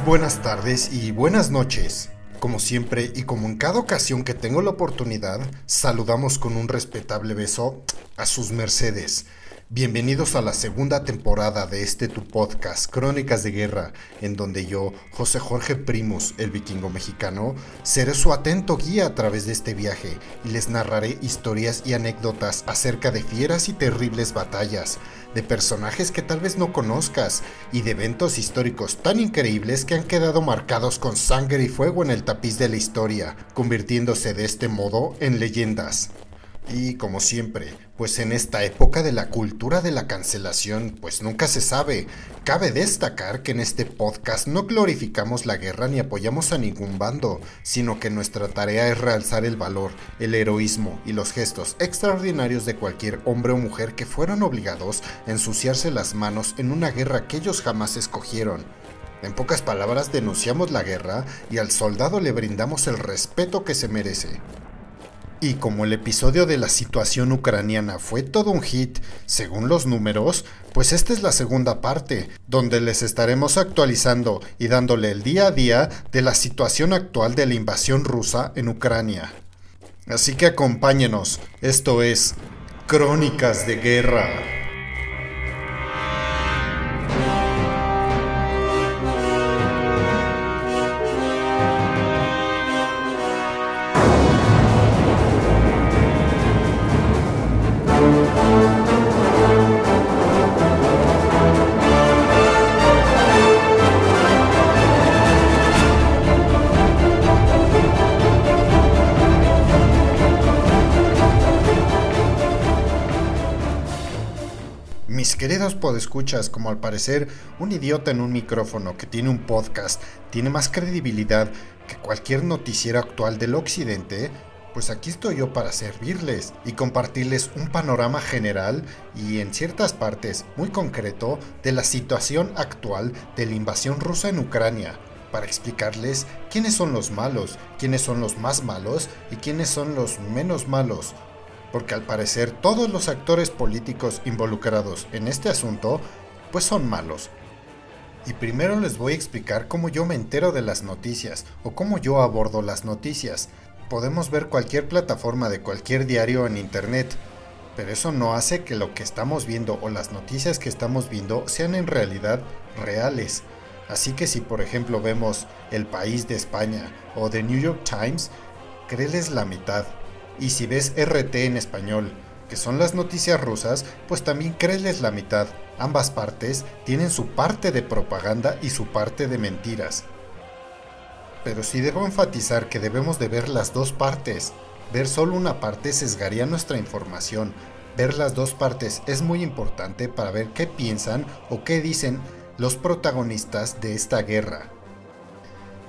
Buenas tardes y buenas noches. Como siempre y como en cada ocasión que tengo la oportunidad, saludamos con un respetable beso a sus mercedes. Bienvenidos a la segunda temporada de este tu podcast, Crónicas de Guerra, en donde yo, José Jorge Primus, el vikingo mexicano, seré su atento guía a través de este viaje y les narraré historias y anécdotas acerca de fieras y terribles batallas, de personajes que tal vez no conozcas y de eventos históricos tan increíbles que han quedado marcados con sangre y fuego en el tapiz de la historia, convirtiéndose de este modo en leyendas. Y como siempre, pues en esta época de la cultura de la cancelación, pues nunca se sabe. Cabe destacar que en este podcast no glorificamos la guerra ni apoyamos a ningún bando, sino que nuestra tarea es realzar el valor, el heroísmo y los gestos extraordinarios de cualquier hombre o mujer que fueron obligados a ensuciarse las manos en una guerra que ellos jamás escogieron. En pocas palabras, denunciamos la guerra y al soldado le brindamos el respeto que se merece. Y como el episodio de la situación ucraniana fue todo un hit, según los números, pues esta es la segunda parte, donde les estaremos actualizando y dándole el día a día de la situación actual de la invasión rusa en Ucrania. Así que acompáñenos, esto es Crónicas de Guerra. Mis queridos podescuchas, como al parecer un idiota en un micrófono que tiene un podcast tiene más credibilidad que cualquier noticiero actual del occidente, pues aquí estoy yo para servirles y compartirles un panorama general y en ciertas partes muy concreto de la situación actual de la invasión rusa en Ucrania, para explicarles quiénes son los malos, quiénes son los más malos y quiénes son los menos malos, porque al parecer todos los actores políticos involucrados en este asunto pues son malos. Y primero les voy a explicar cómo yo me entero de las noticias o cómo yo abordo las noticias. Podemos ver cualquier plataforma de cualquier diario en internet, pero eso no hace que lo que estamos viendo o las noticias que estamos viendo sean en realidad reales. Así que si por ejemplo vemos El País de España o The New York Times, créeles la mitad, y si ves RT en español, que son las noticias rusas, pues también créeles la mitad. Ambas partes tienen su parte de propaganda y su parte de mentiras. Pero sí debo enfatizar que debemos de ver las dos partes. Ver solo una parte sesgaría nuestra información. Ver las dos partes es muy importante para ver qué piensan o qué dicen los protagonistas de esta guerra.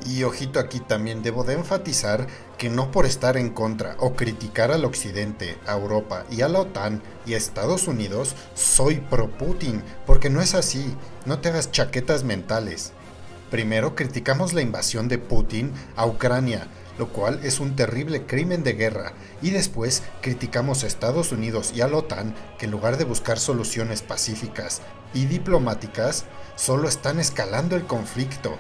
Y ojito aquí también debo de enfatizar que no por estar en contra o criticar al Occidente, a Europa y a la OTAN y a Estados Unidos, soy pro Putin, porque no es así, no te hagas chaquetas mentales. Primero criticamos la invasión de Putin a Ucrania, lo cual es un terrible crimen de guerra, y después criticamos a Estados Unidos y a la OTAN que en lugar de buscar soluciones pacíficas y diplomáticas, solo están escalando el conflicto.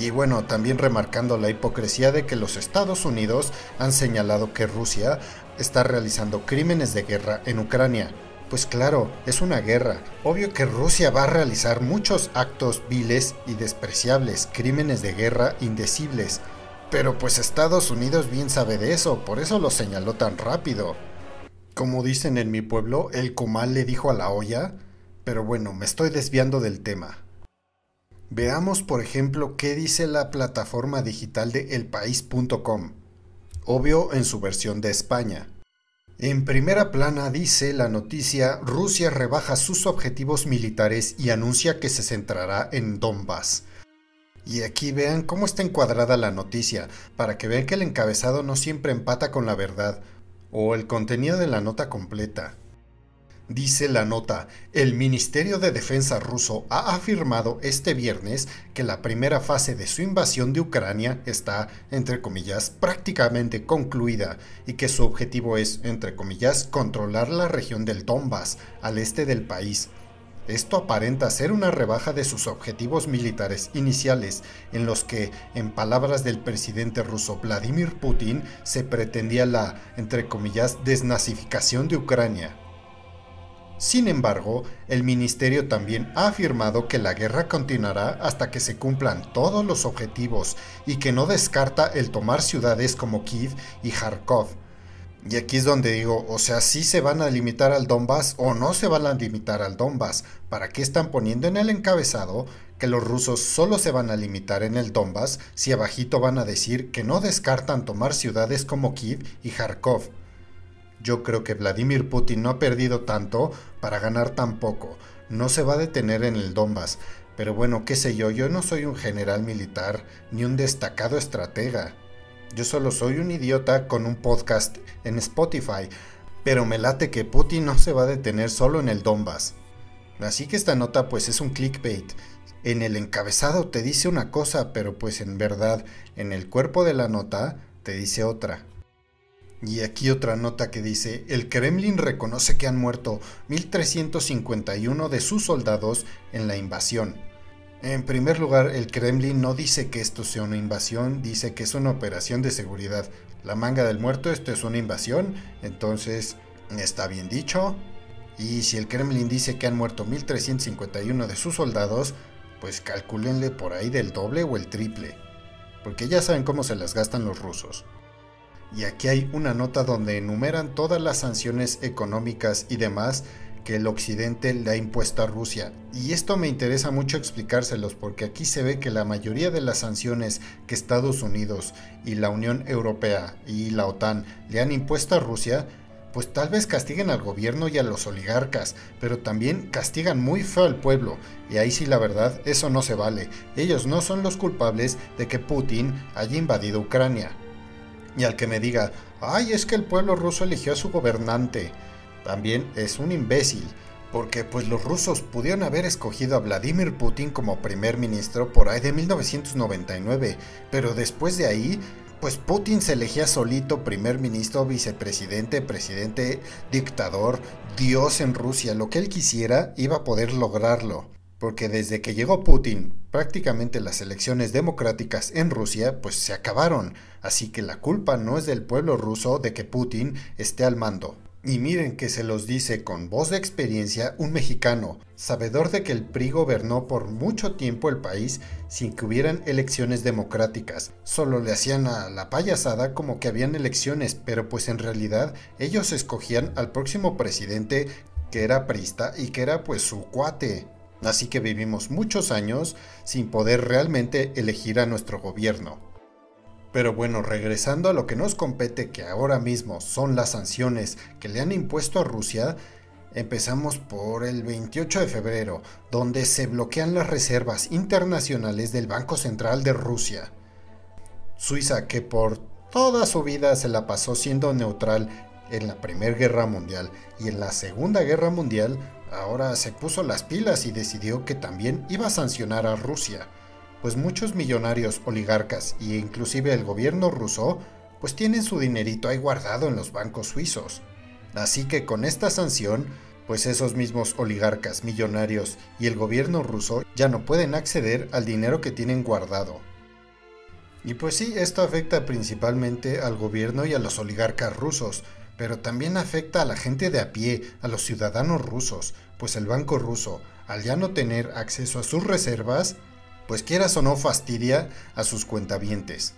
Y bueno, también remarcando la hipocresía de que los Estados Unidos han señalado que Rusia está realizando crímenes de guerra en Ucrania. Pues claro, es una guerra. Obvio que Rusia va a realizar muchos actos viles y despreciables, crímenes de guerra indecibles. Pero pues Estados Unidos bien sabe de eso, por eso lo señaló tan rápido. Como dicen en mi pueblo, el comal le dijo a la olla. Pero bueno, me estoy desviando del tema. Veamos, por ejemplo, qué dice la plataforma digital de elpaís.com, obvio en su versión de España. En primera plana dice la noticia Rusia rebaja sus objetivos militares y anuncia que se centrará en Donbass. Y aquí vean cómo está encuadrada la noticia, para que vean que el encabezado no siempre empata con la verdad, o el contenido de la nota completa. Dice la nota, el Ministerio de Defensa ruso ha afirmado este viernes que la primera fase de su invasión de Ucrania está, entre comillas, prácticamente concluida y que su objetivo es, entre comillas, controlar la región del Donbass, al este del país. Esto aparenta ser una rebaja de sus objetivos militares iniciales, en los que, en palabras del presidente ruso Vladimir Putin, se pretendía la, entre comillas, desnazificación de Ucrania. Sin embargo, el ministerio también ha afirmado que la guerra continuará hasta que se cumplan todos los objetivos y que no descarta el tomar ciudades como Kiev y Kharkov. Y aquí es donde digo, o sea, si se van a limitar al Donbass o no se van a limitar al Donbass. ¿Para qué están poniendo en el encabezado que los rusos solo se van a limitar en el Donbass si abajito van a decir que no descartan tomar ciudades como Kiev y Kharkov? Yo creo que Vladimir Putin no ha perdido tanto para ganar tan poco. No se va a detener en el Donbass. Pero bueno, qué sé yo, yo no soy un general militar ni un destacado estratega. Yo solo soy un idiota con un podcast en Spotify. Pero me late que Putin no se va a detener solo en el Donbass. Así que esta nota pues es un clickbait. En el encabezado te dice una cosa, pero pues en verdad en el cuerpo de la nota te dice otra. Y aquí otra nota que dice, el Kremlin reconoce que han muerto 1.351 de sus soldados en la invasión. En primer lugar, el Kremlin no dice que esto sea una invasión, dice que es una operación de seguridad. La manga del muerto, esto es una invasión, entonces está bien dicho. Y si el Kremlin dice que han muerto 1.351 de sus soldados, pues calcúlenle por ahí del doble o el triple. Porque ya saben cómo se las gastan los rusos. Y aquí hay una nota donde enumeran todas las sanciones económicas y demás que el occidente le ha impuesto a Rusia. Y esto me interesa mucho explicárselos porque aquí se ve que la mayoría de las sanciones que Estados Unidos y la Unión Europea y la OTAN le han impuesto a Rusia, pues tal vez castiguen al gobierno y a los oligarcas, pero también castigan muy feo al pueblo. Y ahí sí la verdad, eso no se vale. Ellos no son los culpables de que Putin haya invadido Ucrania. Y al que me diga, ay, es que el pueblo ruso eligió a su gobernante, también es un imbécil, porque pues los rusos pudieron haber escogido a Vladimir Putin como primer ministro por ahí de 1999, pero después de ahí, pues Putin se elegía solito primer ministro, vicepresidente, presidente, dictador, dios en Rusia, lo que él quisiera iba a poder lograrlo porque desde que llegó Putin, prácticamente las elecciones democráticas en Rusia pues se acabaron, así que la culpa no es del pueblo ruso de que Putin esté al mando. Y miren que se los dice con voz de experiencia un mexicano, sabedor de que el PRI gobernó por mucho tiempo el país sin que hubieran elecciones democráticas. Solo le hacían a la payasada como que habían elecciones, pero pues en realidad ellos escogían al próximo presidente que era prista y que era pues su cuate. Así que vivimos muchos años sin poder realmente elegir a nuestro gobierno. Pero bueno, regresando a lo que nos compete, que ahora mismo son las sanciones que le han impuesto a Rusia, empezamos por el 28 de febrero, donde se bloquean las reservas internacionales del Banco Central de Rusia. Suiza, que por toda su vida se la pasó siendo neutral en la Primera Guerra Mundial y en la Segunda Guerra Mundial, ahora se puso las pilas y decidió que también iba a sancionar a Rusia, pues muchos millonarios oligarcas e inclusive el gobierno ruso pues tienen su dinerito ahí guardado en los bancos suizos. Así que con esta sanción, pues esos mismos oligarcas millonarios y el gobierno ruso ya no pueden acceder al dinero que tienen guardado. Y pues sí, esto afecta principalmente al gobierno y a los oligarcas rusos, pero también afecta a la gente de a pie, a los ciudadanos rusos, pues el banco ruso, al ya no tener acceso a sus reservas, pues quieras o no fastidia a sus cuentavientes.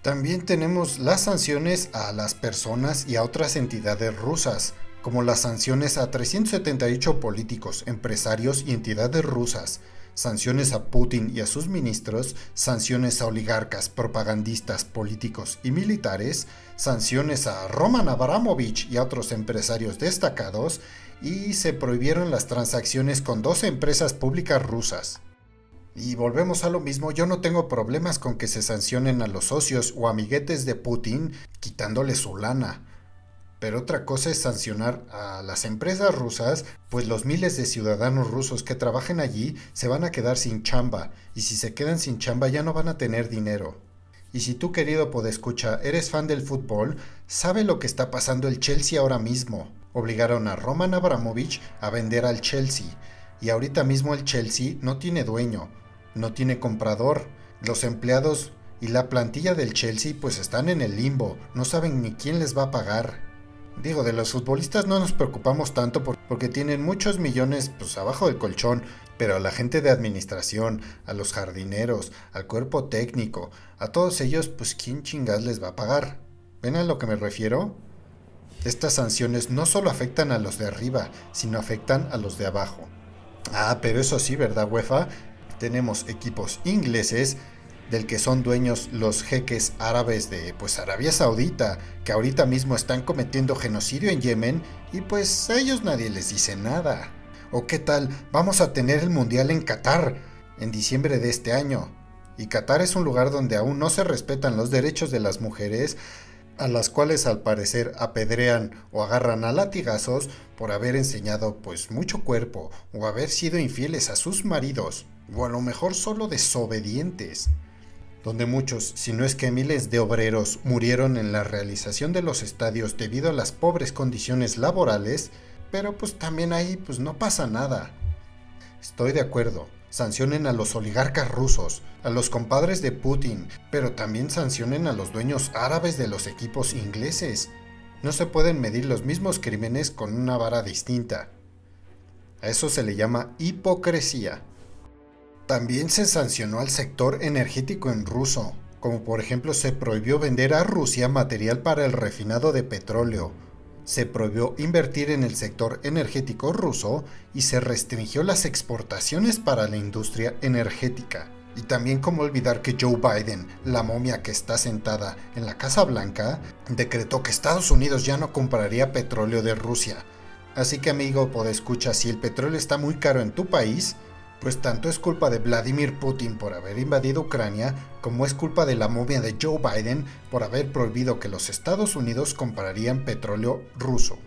También tenemos las sanciones a las personas y a otras entidades rusas, como las sanciones a 378 políticos, empresarios y entidades rusas, sanciones a Putin y a sus ministros, sanciones a oligarcas, propagandistas, políticos y militares, sanciones a Roman Abramovich y a otros empresarios destacados, y se prohibieron las transacciones con dos empresas públicas rusas. Y volvemos a lo mismo, yo no tengo problemas con que se sancionen a los socios o amiguetes de Putin quitándole su lana. Pero otra cosa es sancionar a las empresas rusas, pues los miles de ciudadanos rusos que trabajen allí se van a quedar sin chamba, y si se quedan sin chamba ya no van a tener dinero. Y si tú querido podescucha eres fan del fútbol, sabe lo que está pasando el Chelsea ahora mismo. Obligaron a Roman Abramovich a vender al Chelsea. Y ahorita mismo el Chelsea no tiene dueño, no tiene comprador. Los empleados y la plantilla del Chelsea pues están en el limbo, no saben ni quién les va a pagar. Digo, de los futbolistas no nos preocupamos tanto porque tienen muchos millones pues abajo del colchón, pero a la gente de administración, a los jardineros, al cuerpo técnico, a todos ellos pues quién chingas les va a pagar. ¿Ven a lo que me refiero? Estas sanciones no solo afectan a los de arriba, sino afectan a los de abajo. Ah, pero eso sí, ¿verdad, UEFA? Tenemos equipos ingleses del que son dueños los jeques árabes de pues Arabia Saudita, que ahorita mismo están cometiendo genocidio en Yemen y pues a ellos nadie les dice nada. ¿O qué tal? Vamos a tener el Mundial en Qatar en diciembre de este año. Y Qatar es un lugar donde aún no se respetan los derechos de las mujeres, a las cuales al parecer apedrean o agarran a latigazos por haber enseñado pues mucho cuerpo o haber sido infieles a sus maridos, o a lo mejor solo desobedientes donde muchos, si no es que miles de obreros murieron en la realización de los estadios debido a las pobres condiciones laborales, pero pues también ahí pues no pasa nada. Estoy de acuerdo, sancionen a los oligarcas rusos, a los compadres de Putin, pero también sancionen a los dueños árabes de los equipos ingleses. No se pueden medir los mismos crímenes con una vara distinta. A eso se le llama hipocresía. También se sancionó al sector energético en ruso, como por ejemplo se prohibió vender a Rusia material para el refinado de petróleo, se prohibió invertir en el sector energético ruso y se restringió las exportaciones para la industria energética. Y también como olvidar que Joe Biden, la momia que está sentada en la Casa Blanca, decretó que Estados Unidos ya no compraría petróleo de Rusia. Así que amigo, escuchar si el petróleo está muy caro en tu país, pues tanto es culpa de Vladimir Putin por haber invadido Ucrania, como es culpa de la momia de Joe Biden por haber prohibido que los Estados Unidos comprarían petróleo ruso.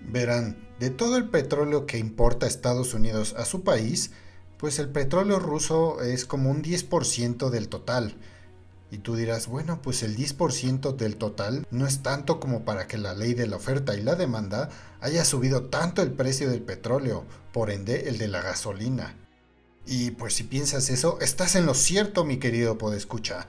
Verán, de todo el petróleo que importa Estados Unidos a su país, pues el petróleo ruso es como un 10% del total, y tú dirás, bueno, pues el 10% del total no es tanto como para que la ley de la oferta y la demanda haya subido tanto el precio del petróleo, por ende el de la gasolina. Y pues si piensas eso, estás en lo cierto, mi querido podescucha.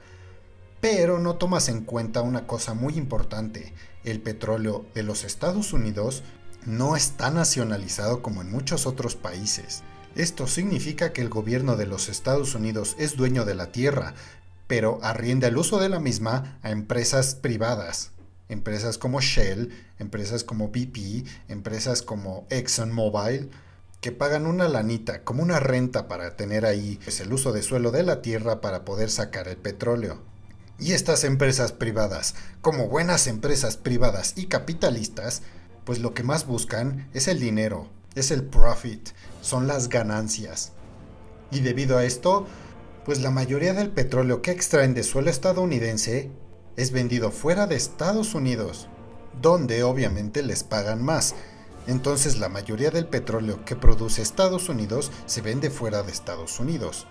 Pero no tomas en cuenta una cosa muy importante. El petróleo de los Estados Unidos no está nacionalizado como en muchos otros países. Esto significa que el gobierno de los Estados Unidos es dueño de la tierra, pero arrienda el uso de la misma a empresas privadas. Empresas como Shell, empresas como BP, empresas como ExxonMobil, que pagan una lanita, como una renta para tener ahí pues, el uso de suelo de la tierra para poder sacar el petróleo. Y estas empresas privadas, como buenas empresas privadas y capitalistas, pues lo que más buscan es el dinero, es el profit, son las ganancias. Y debido a esto, pues la mayoría del petróleo que extraen de suelo estadounidense es vendido fuera de Estados Unidos, donde obviamente les pagan más. Entonces la mayoría del petróleo que produce Estados Unidos se vende fuera de Estados Unidos.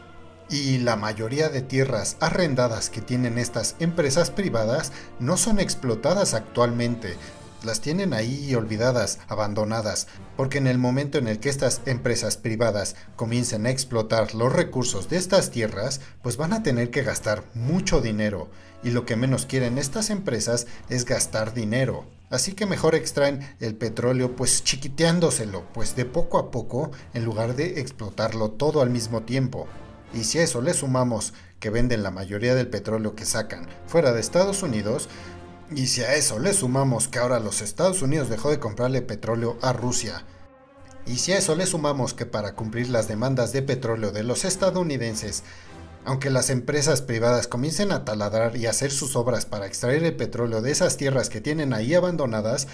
Y la mayoría de tierras arrendadas que tienen estas empresas privadas no son explotadas actualmente, las tienen ahí olvidadas, abandonadas, porque en el momento en el que estas empresas privadas comiencen a explotar los recursos de estas tierras, pues van a tener que gastar mucho dinero, y lo que menos quieren estas empresas es gastar dinero. Así que mejor extraen el petróleo pues chiquiteándoselo, pues de poco a poco, en lugar de explotarlo todo al mismo tiempo. Y si a eso le sumamos que venden la mayoría del petróleo que sacan fuera de Estados Unidos, y si a eso le sumamos que ahora los Estados Unidos dejó de comprarle petróleo a Rusia, y si a eso le sumamos que para cumplir las demandas de petróleo de los estadounidenses, aunque las empresas privadas comiencen a taladrar y hacer sus obras para extraer el petróleo de esas tierras que tienen ahí abandonadas,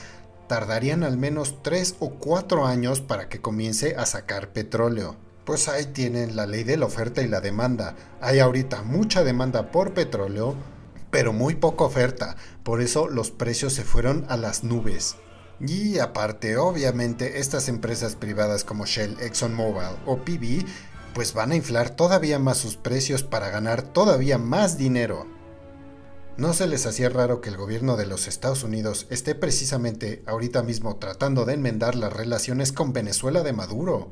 tardarían al menos 3 o 4 años para que comience a sacar petróleo. Pues ahí tienen la ley de la oferta y la demanda. Hay ahorita mucha demanda por petróleo, pero muy poca oferta, por eso los precios se fueron a las nubes. Y aparte, obviamente, estas empresas privadas como Shell, ExxonMobil o PB, pues van a inflar todavía más sus precios para ganar todavía más dinero. ¿No se les hacía raro que el gobierno de los Estados Unidos esté precisamente ahorita mismo tratando de enmendar las relaciones con Venezuela de Maduro?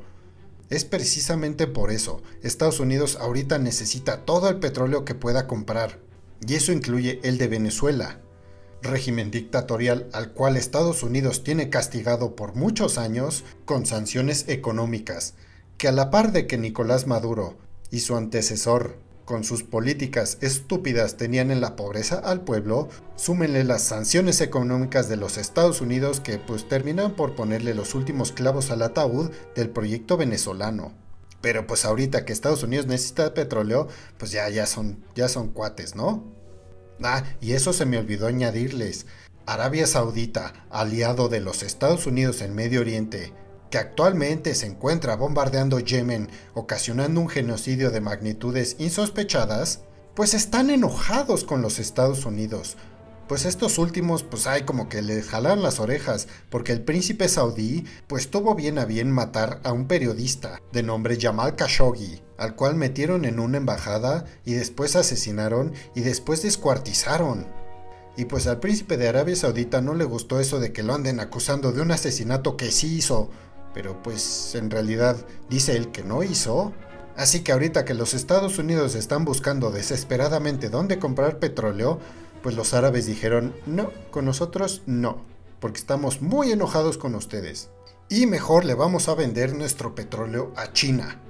Es precisamente por eso, Estados Unidos ahorita necesita todo el petróleo que pueda comprar, y eso incluye el de Venezuela, régimen dictatorial al cual Estados Unidos tiene castigado por muchos años con sanciones económicas, que a la par de que Nicolás Maduro y su antecesor con sus políticas estúpidas tenían en la pobreza al pueblo, súmenle las sanciones económicas de los Estados Unidos que pues terminan por ponerle los últimos clavos al ataúd del proyecto venezolano. Pero pues ahorita que Estados Unidos necesita petróleo, pues ya, ya, son, ya son cuates, ¿no? Ah, y eso se me olvidó añadirles. Arabia Saudita, aliado de los Estados Unidos en Medio Oriente, que actualmente se encuentra bombardeando Yemen, ocasionando un genocidio de magnitudes insospechadas, pues están enojados con los Estados Unidos. Pues estos últimos, pues hay como que le jalan las orejas, porque el príncipe saudí, pues tuvo bien a bien matar a un periodista de nombre Jamal Khashoggi, al cual metieron en una embajada y después asesinaron y después descuartizaron. Y pues al príncipe de Arabia Saudita no le gustó eso de que lo anden acusando de un asesinato que sí hizo, pero pues en realidad dice él que no hizo. Así que ahorita que los Estados Unidos están buscando desesperadamente dónde comprar petróleo, pues los árabes dijeron, no, con nosotros no, porque estamos muy enojados con ustedes. Y mejor le vamos a vender nuestro petróleo a China.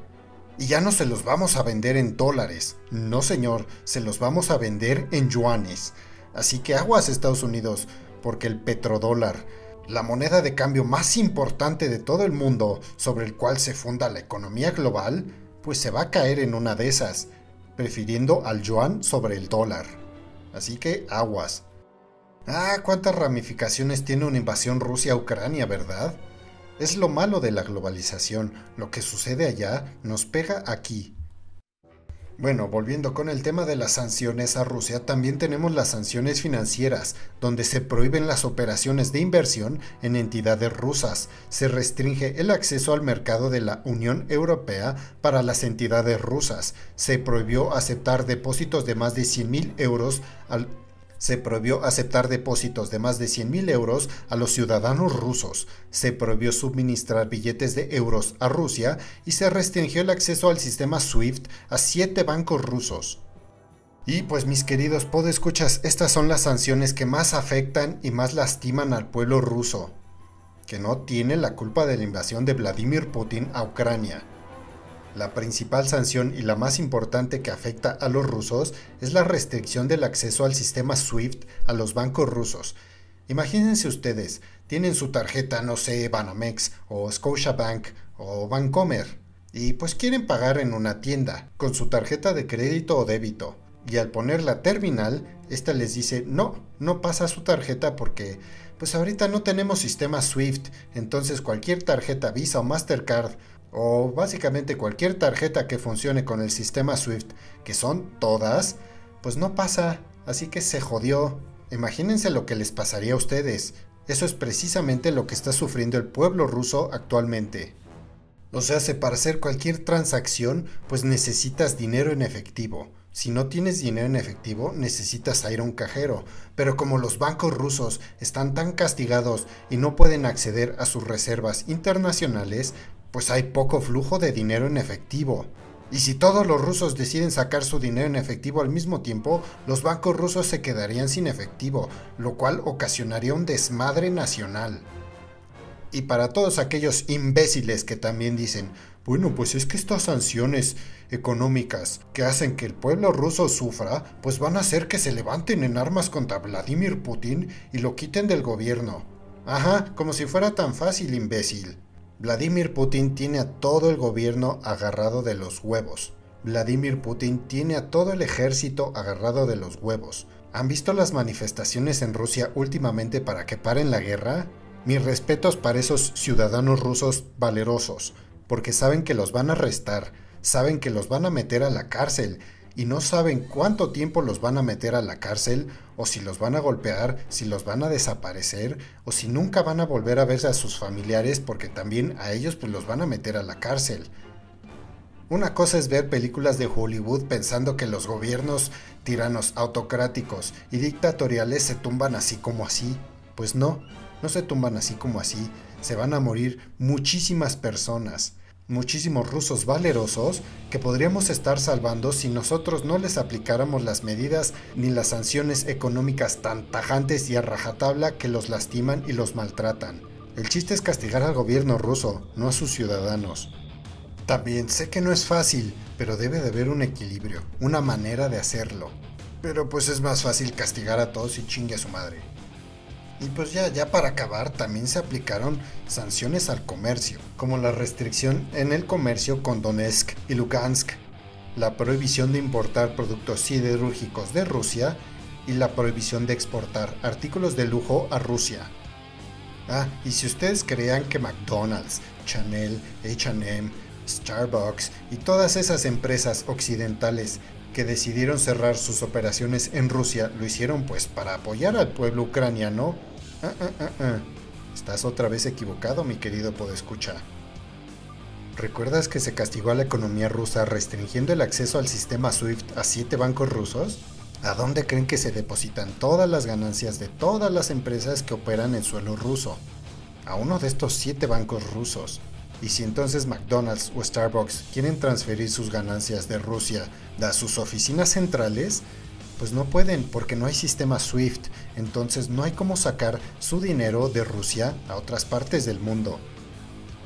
Y ya no se los vamos a vender en dólares, no señor, se los vamos a vender en yuanes. Así que aguas Estados Unidos, porque el petrodólar la moneda de cambio más importante de todo el mundo sobre el cual se funda la economía global, pues se va a caer en una de esas, prefiriendo al yuan sobre el dólar. Así que aguas. Ah, cuántas ramificaciones tiene una invasión Rusia a Ucrania, ¿verdad? Es lo malo de la globalización, lo que sucede allá nos pega aquí, bueno, volviendo con el tema de las sanciones a Rusia, también tenemos las sanciones financieras, donde se prohíben las operaciones de inversión en entidades rusas, se restringe el acceso al mercado de la Unión Europea para las entidades rusas, se prohibió aceptar depósitos de más de 100.000 euros al se prohibió aceptar depósitos de más de 100.000 euros a los ciudadanos rusos, se prohibió suministrar billetes de euros a Rusia y se restringió el acceso al sistema SWIFT a siete bancos rusos. Y pues mis queridos podescuchas, estas son las sanciones que más afectan y más lastiman al pueblo ruso, que no tiene la culpa de la invasión de Vladimir Putin a Ucrania. La principal sanción y la más importante que afecta a los rusos es la restricción del acceso al sistema SWIFT a los bancos rusos. Imagínense ustedes, tienen su tarjeta, no sé, Banamex o Scotiabank o Bancomer y pues quieren pagar en una tienda con su tarjeta de crédito o débito. Y al poner la terminal, esta les dice, no, no pasa su tarjeta porque pues ahorita no tenemos sistema SWIFT, entonces cualquier tarjeta Visa o Mastercard o básicamente cualquier tarjeta que funcione con el sistema SWIFT, que son todas, pues no pasa, así que se jodió. Imagínense lo que les pasaría a ustedes. Eso es precisamente lo que está sufriendo el pueblo ruso actualmente. O sea, para hacer cualquier transacción, pues necesitas dinero en efectivo. Si no tienes dinero en efectivo, necesitas ir a un cajero. Pero como los bancos rusos están tan castigados y no pueden acceder a sus reservas internacionales, pues hay poco flujo de dinero en efectivo. Y si todos los rusos deciden sacar su dinero en efectivo al mismo tiempo, los bancos rusos se quedarían sin efectivo, lo cual ocasionaría un desmadre nacional. Y para todos aquellos imbéciles que también dicen, bueno, pues es que estas sanciones económicas que hacen que el pueblo ruso sufra, pues van a hacer que se levanten en armas contra Vladimir Putin y lo quiten del gobierno. Ajá, como si fuera tan fácil, imbécil. Vladimir Putin tiene a todo el gobierno agarrado de los huevos. Vladimir Putin tiene a todo el ejército agarrado de los huevos. ¿Han visto las manifestaciones en Rusia últimamente para que paren la guerra? Mis respetos para esos ciudadanos rusos valerosos, porque saben que los van a arrestar, saben que los van a meter a la cárcel y no saben cuánto tiempo los van a meter a la cárcel, o si los van a golpear, si los van a desaparecer, o si nunca van a volver a verse a sus familiares porque también a ellos pues los van a meter a la cárcel. Una cosa es ver películas de Hollywood pensando que los gobiernos tiranos autocráticos y dictatoriales se tumban así como así. Pues no, no se tumban así como así, se van a morir muchísimas personas. Muchísimos rusos valerosos que podríamos estar salvando si nosotros no les aplicáramos las medidas ni las sanciones económicas tan tajantes y a rajatabla que los lastiman y los maltratan. El chiste es castigar al gobierno ruso, no a sus ciudadanos. También sé que no es fácil, pero debe de haber un equilibrio, una manera de hacerlo. Pero pues es más fácil castigar a todos y chingue a su madre. Y pues ya, ya para acabar, también se aplicaron sanciones al comercio, como la restricción en el comercio con Donetsk y Lugansk, la prohibición de importar productos siderúrgicos de Rusia y la prohibición de exportar artículos de lujo a Rusia. Ah, y si ustedes creían que McDonald's, Chanel, HM, Starbucks y todas esas empresas occidentales que decidieron cerrar sus operaciones en Rusia lo hicieron pues para apoyar al pueblo ucraniano. Ah, ah, ah, Estás otra vez equivocado, mi querido podescucha. ¿Recuerdas que se castigó a la economía rusa restringiendo el acceso al sistema SWIFT a siete bancos rusos? ¿A dónde creen que se depositan todas las ganancias de todas las empresas que operan en suelo ruso? A uno de estos siete bancos rusos. Y si entonces McDonald's o Starbucks quieren transferir sus ganancias de Rusia a sus oficinas centrales, pues no pueden porque no hay sistema SWIFT, entonces no hay cómo sacar su dinero de Rusia a otras partes del mundo.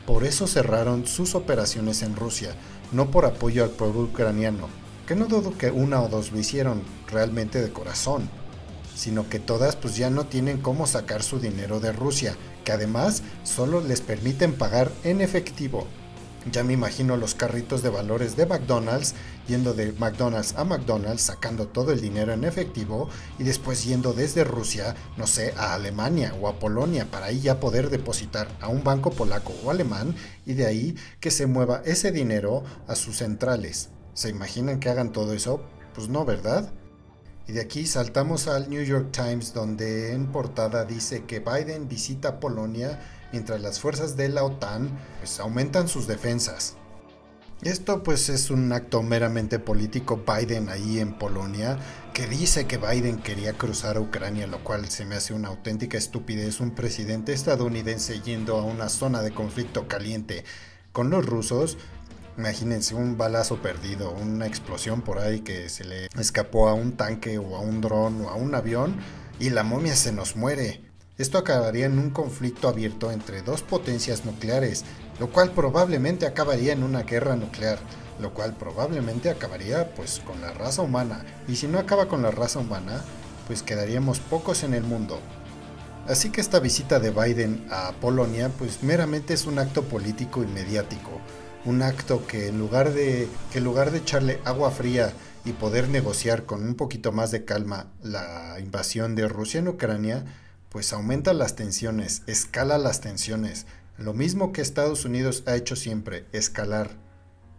Por eso cerraron sus operaciones en Rusia, no por apoyo al pueblo ucraniano, que no dudo que una o dos lo hicieron realmente de corazón, sino que todas pues ya no tienen cómo sacar su dinero de Rusia, además solo les permiten pagar en efectivo. Ya me imagino los carritos de valores de McDonald's yendo de McDonald's a McDonald's sacando todo el dinero en efectivo y después yendo desde Rusia, no sé, a Alemania o a Polonia para ahí ya poder depositar a un banco polaco o alemán y de ahí que se mueva ese dinero a sus centrales. ¿Se imaginan que hagan todo eso? Pues no, ¿verdad? Y de aquí saltamos al New York Times donde en portada dice que Biden visita Polonia mientras las fuerzas de la OTAN pues, aumentan sus defensas. Esto pues es un acto meramente político Biden ahí en Polonia que dice que Biden quería cruzar a Ucrania, lo cual se me hace una auténtica estupidez un presidente estadounidense yendo a una zona de conflicto caliente con los rusos Imagínense un balazo perdido, una explosión por ahí que se le escapó a un tanque o a un dron o a un avión y la momia se nos muere. Esto acabaría en un conflicto abierto entre dos potencias nucleares, lo cual probablemente acabaría en una guerra nuclear, lo cual probablemente acabaría pues con la raza humana. Y si no acaba con la raza humana, pues quedaríamos pocos en el mundo. Así que esta visita de Biden a Polonia pues meramente es un acto político y mediático un acto que en lugar de que en lugar de echarle agua fría y poder negociar con un poquito más de calma la invasión de Rusia en Ucrania, pues aumenta las tensiones, escala las tensiones, lo mismo que Estados Unidos ha hecho siempre, escalar,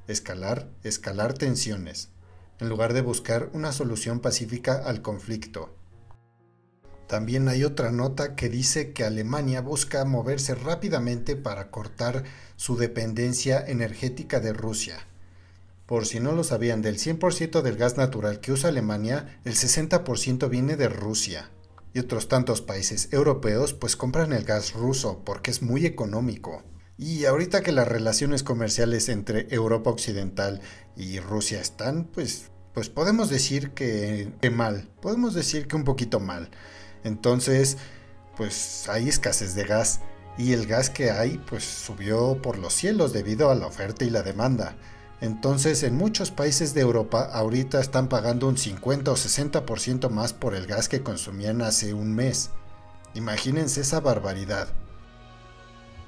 escalar, escalar tensiones, en lugar de buscar una solución pacífica al conflicto. También hay otra nota que dice que Alemania busca moverse rápidamente para cortar su dependencia energética de Rusia. Por si no lo sabían, del 100% del gas natural que usa Alemania, el 60% viene de Rusia. Y otros tantos países europeos pues compran el gas ruso porque es muy económico. Y ahorita que las relaciones comerciales entre Europa Occidental y Rusia están, pues, pues podemos decir que, que mal, podemos decir que un poquito mal. Entonces, pues hay escasez de gas y el gas que hay pues subió por los cielos debido a la oferta y la demanda. Entonces en muchos países de Europa ahorita están pagando un 50 o 60% más por el gas que consumían hace un mes. Imagínense esa barbaridad.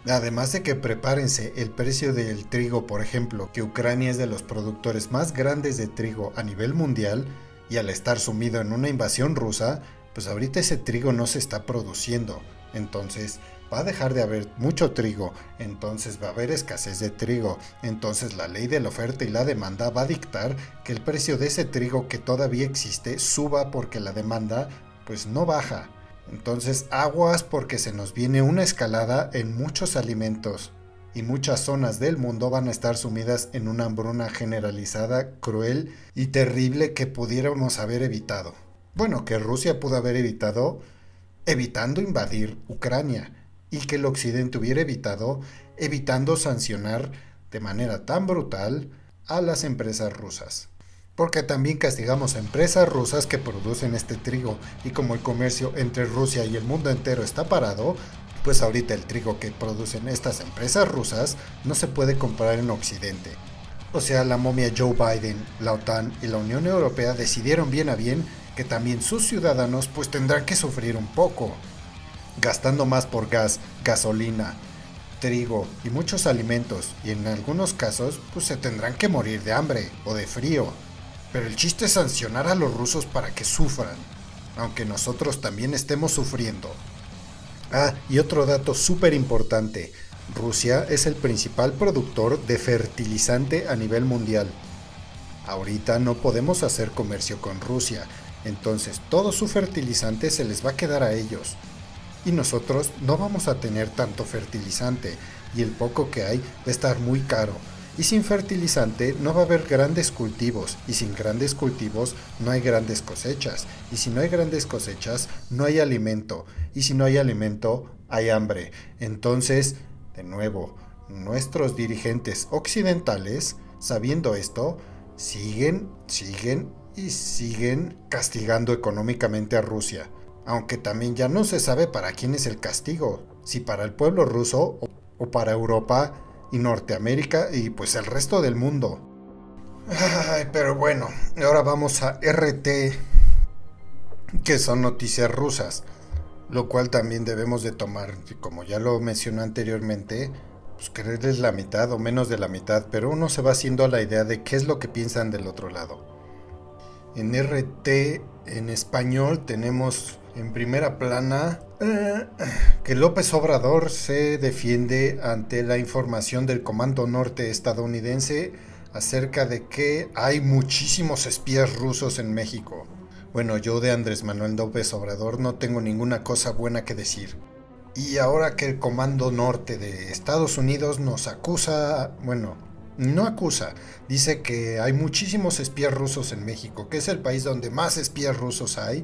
Además de que prepárense el precio del trigo, por ejemplo, que Ucrania es de los productores más grandes de trigo a nivel mundial, y al estar sumido en una invasión rusa, pues ahorita ese trigo no se está produciendo. Entonces va a dejar de haber mucho trigo, entonces va a haber escasez de trigo, entonces la ley de la oferta y la demanda va a dictar que el precio de ese trigo que todavía existe suba porque la demanda pues no baja. Entonces aguas porque se nos viene una escalada en muchos alimentos y muchas zonas del mundo van a estar sumidas en una hambruna generalizada, cruel y terrible que pudiéramos haber evitado. Bueno, que Rusia pudo haber evitado evitando invadir Ucrania y que el occidente hubiera evitado evitando sancionar de manera tan brutal a las empresas rusas. Porque también castigamos a empresas rusas que producen este trigo y como el comercio entre Rusia y el mundo entero está parado, pues ahorita el trigo que producen estas empresas rusas no se puede comprar en Occidente. O sea, la momia Joe Biden, la OTAN y la Unión Europea decidieron bien a bien que también sus ciudadanos pues tendrán que sufrir un poco, gastando más por gas, gasolina, trigo y muchos alimentos y en algunos casos pues se tendrán que morir de hambre o de frío. Pero el chiste es sancionar a los rusos para que sufran, aunque nosotros también estemos sufriendo. Ah, y otro dato súper importante. Rusia es el principal productor de fertilizante a nivel mundial. Ahorita no podemos hacer comercio con Rusia, entonces todo su fertilizante se les va a quedar a ellos. Y nosotros no vamos a tener tanto fertilizante y el poco que hay va a estar muy caro. Y sin fertilizante no va a haber grandes cultivos, y sin grandes cultivos no hay grandes cosechas, y si no hay grandes cosechas no hay alimento, y si no hay alimento hay hambre. Entonces, de nuevo, nuestros dirigentes occidentales, sabiendo esto, siguen, siguen y siguen castigando económicamente a Rusia. Aunque también ya no se sabe para quién es el castigo, si para el pueblo ruso o para Europa y Norteamérica y pues el resto del mundo. Ay, pero bueno, ahora vamos a RT, que son noticias rusas, lo cual también debemos de tomar, como ya lo mencioné anteriormente, pues creerles la mitad o menos de la mitad, pero uno se va haciendo la idea de qué es lo que piensan del otro lado. En RT en español tenemos en primera plana eh, que López Obrador se defiende ante la información del Comando Norte estadounidense acerca de que hay muchísimos espías rusos en México. Bueno, yo de Andrés Manuel López Obrador no tengo ninguna cosa buena que decir. Y ahora que el Comando Norte de Estados Unidos nos acusa, bueno, no acusa, dice que hay muchísimos espías rusos en México, que es el país donde más espías rusos hay,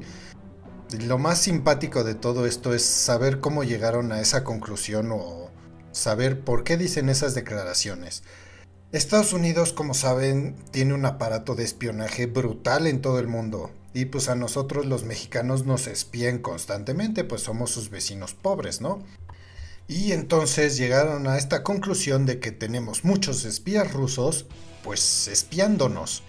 lo más simpático de todo esto es saber cómo llegaron a esa conclusión o saber por qué dicen esas declaraciones. Estados Unidos, como saben, tiene un aparato de espionaje brutal en todo el mundo. Y pues a nosotros los mexicanos nos espían constantemente, pues somos sus vecinos pobres, ¿no? Y entonces llegaron a esta conclusión de que tenemos muchos espías rusos, pues espiándonos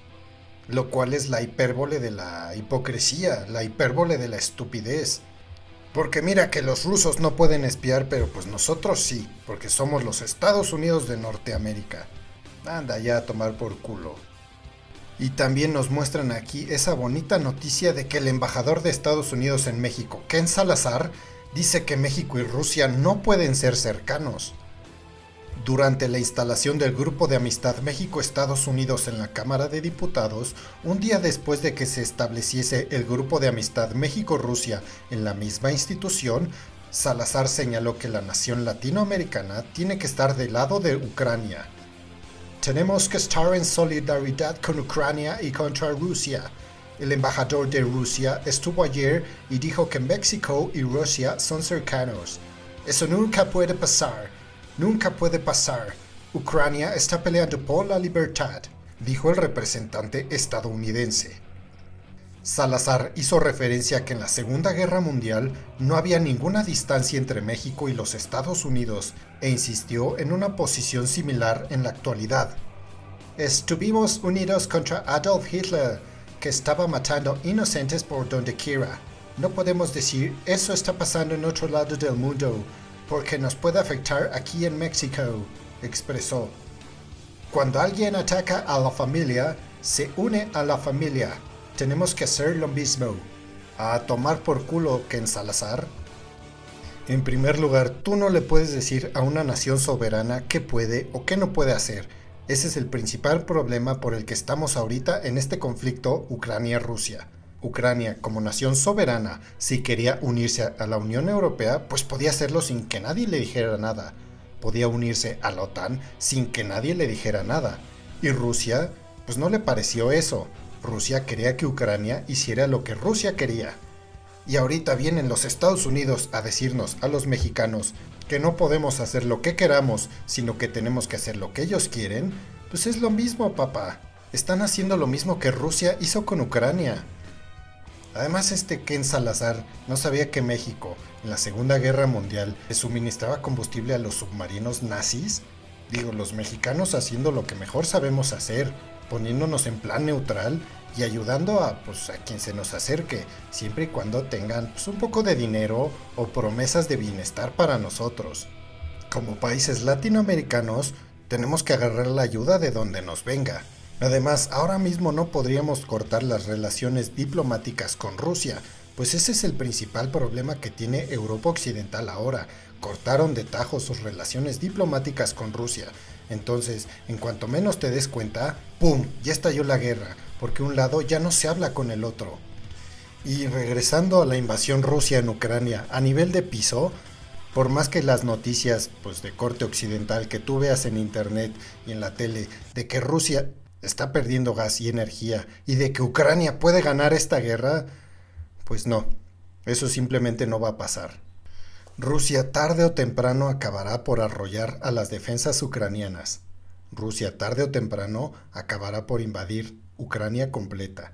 lo cual es la hipérbole de la hipocresía, la hipérbole de la estupidez. Porque mira que los rusos no pueden espiar, pero pues nosotros sí, porque somos los Estados Unidos de Norteamérica. Anda ya a tomar por culo. Y también nos muestran aquí esa bonita noticia de que el embajador de Estados Unidos en México, Ken Salazar, dice que México y Rusia no pueden ser cercanos. Durante la instalación del Grupo de Amistad México-Estados Unidos en la Cámara de Diputados, un día después de que se estableciese el Grupo de Amistad México-Rusia en la misma institución, Salazar señaló que la nación latinoamericana tiene que estar del lado de Ucrania. Tenemos que estar en solidaridad con Ucrania y contra Rusia. El embajador de Rusia estuvo ayer y dijo que México y Rusia son cercanos. Eso nunca puede pasar Nunca puede pasar. Ucrania está peleando por la libertad, dijo el representante estadounidense. Salazar hizo referencia a que en la Segunda Guerra Mundial no había ninguna distancia entre México y los Estados Unidos e insistió en una posición similar en la actualidad. Estuvimos unidos contra Adolf Hitler, que estaba matando inocentes por donde quiera. No podemos decir eso está pasando en otro lado del mundo, porque nos puede afectar aquí en México, expresó. Cuando alguien ataca a la familia, se une a la familia. Tenemos que hacer lo mismo. A tomar por culo que en Salazar. En primer lugar, tú no le puedes decir a una nación soberana qué puede o qué no puede hacer. Ese es el principal problema por el que estamos ahorita en este conflicto Ucrania-Rusia. Ucrania como nación soberana, si quería unirse a la Unión Europea, pues podía hacerlo sin que nadie le dijera nada. Podía unirse a la OTAN sin que nadie le dijera nada. Y Rusia, pues no le pareció eso. Rusia quería que Ucrania hiciera lo que Rusia quería. Y ahorita vienen los Estados Unidos a decirnos a los mexicanos que no podemos hacer lo que queramos, sino que tenemos que hacer lo que ellos quieren, pues es lo mismo, papá. Están haciendo lo mismo que Rusia hizo con Ucrania. Además, este Ken Salazar no sabía que México, en la Segunda Guerra Mundial, le suministraba combustible a los submarinos nazis. Digo, los mexicanos haciendo lo que mejor sabemos hacer, poniéndonos en plan neutral y ayudando a, pues, a quien se nos acerque, siempre y cuando tengan pues, un poco de dinero o promesas de bienestar para nosotros. Como países latinoamericanos, tenemos que agarrar la ayuda de donde nos venga. Además, ahora mismo no podríamos cortar las relaciones diplomáticas con Rusia, pues ese es el principal problema que tiene Europa Occidental ahora. Cortaron de tajo sus relaciones diplomáticas con Rusia. Entonces, en cuanto menos te des cuenta, ¡pum! Ya estalló la guerra, porque un lado ya no se habla con el otro. Y regresando a la invasión Rusia en Ucrania, a nivel de piso, por más que las noticias pues, de corte occidental que tú veas en internet y en la tele de que Rusia está perdiendo gas y energía y de que Ucrania puede ganar esta guerra, pues no, eso simplemente no va a pasar. Rusia tarde o temprano acabará por arrollar a las defensas ucranianas. Rusia tarde o temprano acabará por invadir Ucrania completa.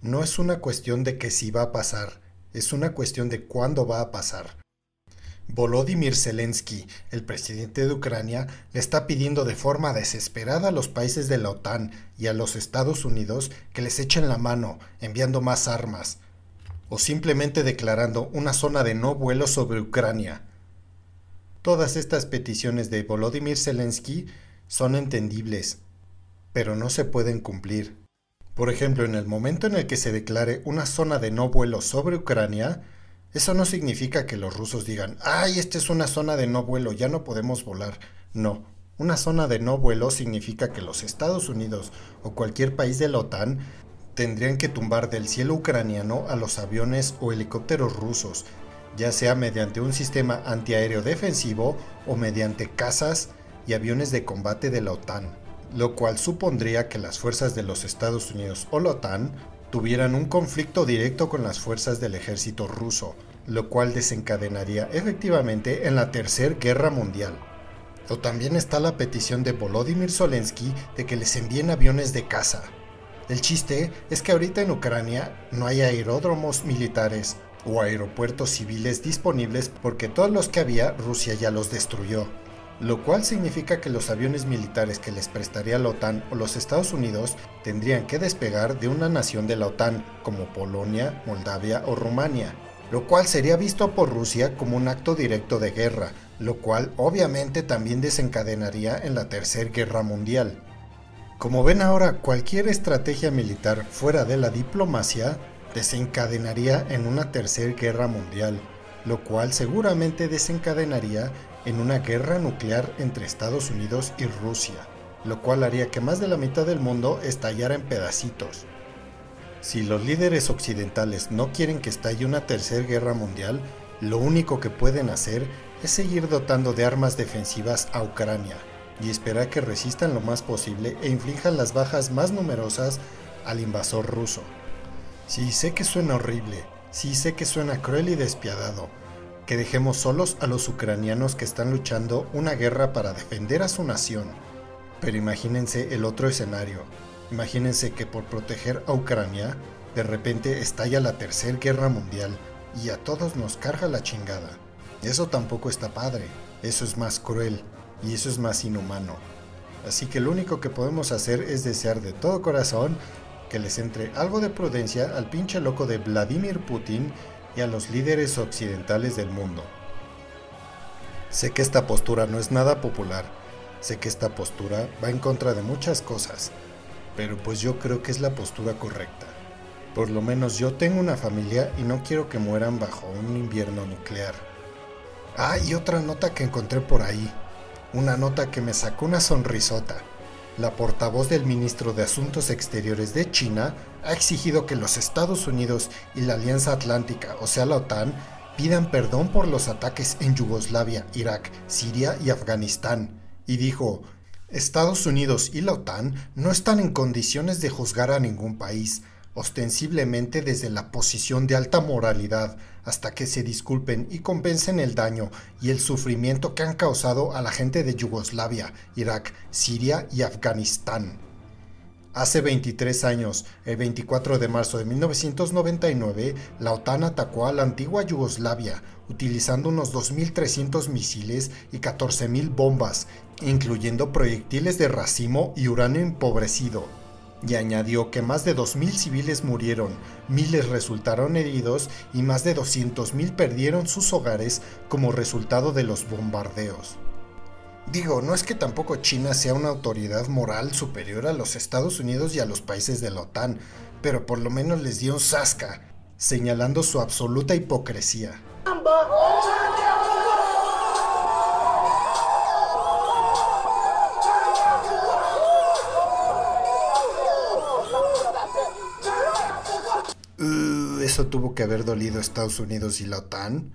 No es una cuestión de que si va a pasar, es una cuestión de cuándo va a pasar. Volodymyr Zelensky, el presidente de Ucrania, le está pidiendo de forma desesperada a los países de la OTAN y a los Estados Unidos que les echen la mano, enviando más armas, o simplemente declarando una zona de no vuelo sobre Ucrania. Todas estas peticiones de Volodymyr Zelensky son entendibles, pero no se pueden cumplir. Por ejemplo, en el momento en el que se declare una zona de no vuelo sobre Ucrania, eso no significa que los rusos digan, ay, esta es una zona de no vuelo, ya no podemos volar. No, una zona de no vuelo significa que los Estados Unidos o cualquier país de la OTAN tendrían que tumbar del cielo ucraniano a los aviones o helicópteros rusos, ya sea mediante un sistema antiaéreo defensivo o mediante cazas y aviones de combate de la OTAN, lo cual supondría que las fuerzas de los Estados Unidos o la OTAN tuvieran un conflicto directo con las fuerzas del ejército ruso, lo cual desencadenaría efectivamente en la Tercera Guerra Mundial. O también está la petición de Volodymyr Zelensky de que les envíen aviones de caza. El chiste es que ahorita en Ucrania no hay aeródromos militares o aeropuertos civiles disponibles porque todos los que había Rusia ya los destruyó lo cual significa que los aviones militares que les prestaría la OTAN o los Estados Unidos tendrían que despegar de una nación de la OTAN como Polonia, Moldavia o Rumania, lo cual sería visto por Rusia como un acto directo de guerra, lo cual obviamente también desencadenaría en la Tercera Guerra Mundial. Como ven ahora, cualquier estrategia militar fuera de la diplomacia desencadenaría en una Tercera Guerra Mundial, lo cual seguramente desencadenaría en una guerra nuclear entre Estados Unidos y Rusia, lo cual haría que más de la mitad del mundo estallara en pedacitos. Si los líderes occidentales no quieren que estalle una tercera guerra mundial, lo único que pueden hacer es seguir dotando de armas defensivas a Ucrania y esperar que resistan lo más posible e inflijan las bajas más numerosas al invasor ruso. Sí, sé que suena horrible, sí sé que suena cruel y despiadado, que dejemos solos a los ucranianos que están luchando una guerra para defender a su nación. Pero imagínense el otro escenario. Imagínense que por proteger a Ucrania, de repente estalla la tercera guerra mundial y a todos nos carga la chingada. Eso tampoco está padre, eso es más cruel y eso es más inhumano. Así que lo único que podemos hacer es desear de todo corazón que les entre algo de prudencia al pinche loco de Vladimir Putin a los líderes occidentales del mundo. Sé que esta postura no es nada popular, sé que esta postura va en contra de muchas cosas, pero pues yo creo que es la postura correcta. Por lo menos yo tengo una familia y no quiero que mueran bajo un invierno nuclear. Ah, y otra nota que encontré por ahí. Una nota que me sacó una sonrisota la portavoz del ministro de Asuntos Exteriores de China ha exigido que los Estados Unidos y la Alianza Atlántica, o sea la OTAN, pidan perdón por los ataques en Yugoslavia, Irak, Siria y Afganistán. Y dijo, Estados Unidos y la OTAN no están en condiciones de juzgar a ningún país. Ostensiblemente desde la posición de alta moralidad, hasta que se disculpen y compensen el daño y el sufrimiento que han causado a la gente de Yugoslavia, Irak, Siria y Afganistán. Hace 23 años, el 24 de marzo de 1999, la OTAN atacó a la antigua Yugoslavia, utilizando unos 2.300 misiles y 14.000 bombas, incluyendo proyectiles de racimo y uranio empobrecido. Y añadió que más de 2.000 civiles murieron, miles resultaron heridos y más de 200.000 perdieron sus hogares como resultado de los bombardeos. Digo, no es que tampoco China sea una autoridad moral superior a los Estados Unidos y a los países de la OTAN, pero por lo menos les dio un sasca, señalando su absoluta hipocresía. Uh, eso tuvo que haber dolido a Estados Unidos y la OTAN.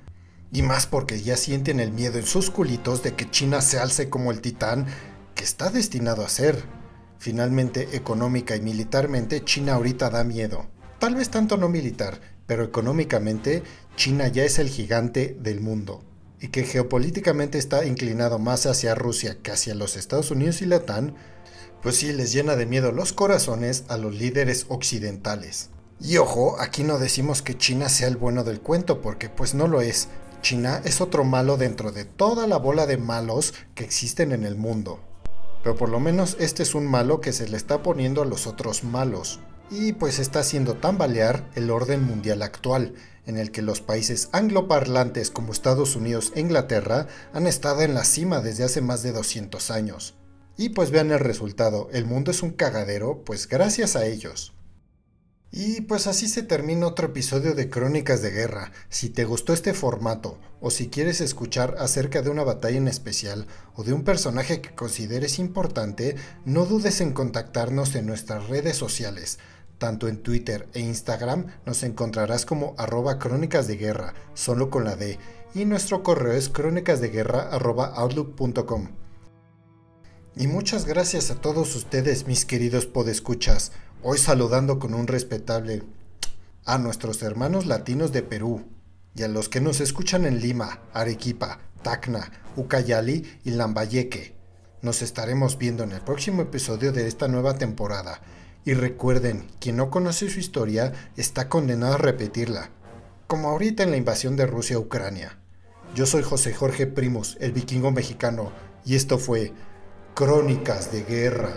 Y más porque ya sienten el miedo en sus culitos de que China se alce como el titán que está destinado a ser. Finalmente, económica y militarmente, China ahorita da miedo. Tal vez tanto no militar, pero económicamente, China ya es el gigante del mundo. Y que geopolíticamente está inclinado más hacia Rusia que hacia los Estados Unidos y la OTAN, pues sí les llena de miedo los corazones a los líderes occidentales. Y ojo, aquí no decimos que China sea el bueno del cuento, porque pues no lo es. China es otro malo dentro de toda la bola de malos que existen en el mundo. Pero por lo menos este es un malo que se le está poniendo a los otros malos. Y pues está haciendo tambalear el orden mundial actual, en el que los países angloparlantes como Estados Unidos e Inglaterra han estado en la cima desde hace más de 200 años. Y pues vean el resultado, el mundo es un cagadero, pues gracias a ellos. Y pues así se termina otro episodio de Crónicas de Guerra. Si te gustó este formato o si quieres escuchar acerca de una batalla en especial o de un personaje que consideres importante, no dudes en contactarnos en nuestras redes sociales. Tanto en Twitter e Instagram nos encontrarás como arroba crónicas de guerra, solo con la D, y nuestro correo es crónicasdeguerra.outlook.com. Y muchas gracias a todos ustedes, mis queridos podescuchas. Hoy saludando con un respetable a nuestros hermanos latinos de Perú y a los que nos escuchan en Lima, Arequipa, Tacna, Ucayali y Lambayeque. Nos estaremos viendo en el próximo episodio de esta nueva temporada. Y recuerden, quien no conoce su historia está condenado a repetirla, como ahorita en la invasión de Rusia a Ucrania. Yo soy José Jorge Primos, el vikingo mexicano, y esto fue Crónicas de Guerra.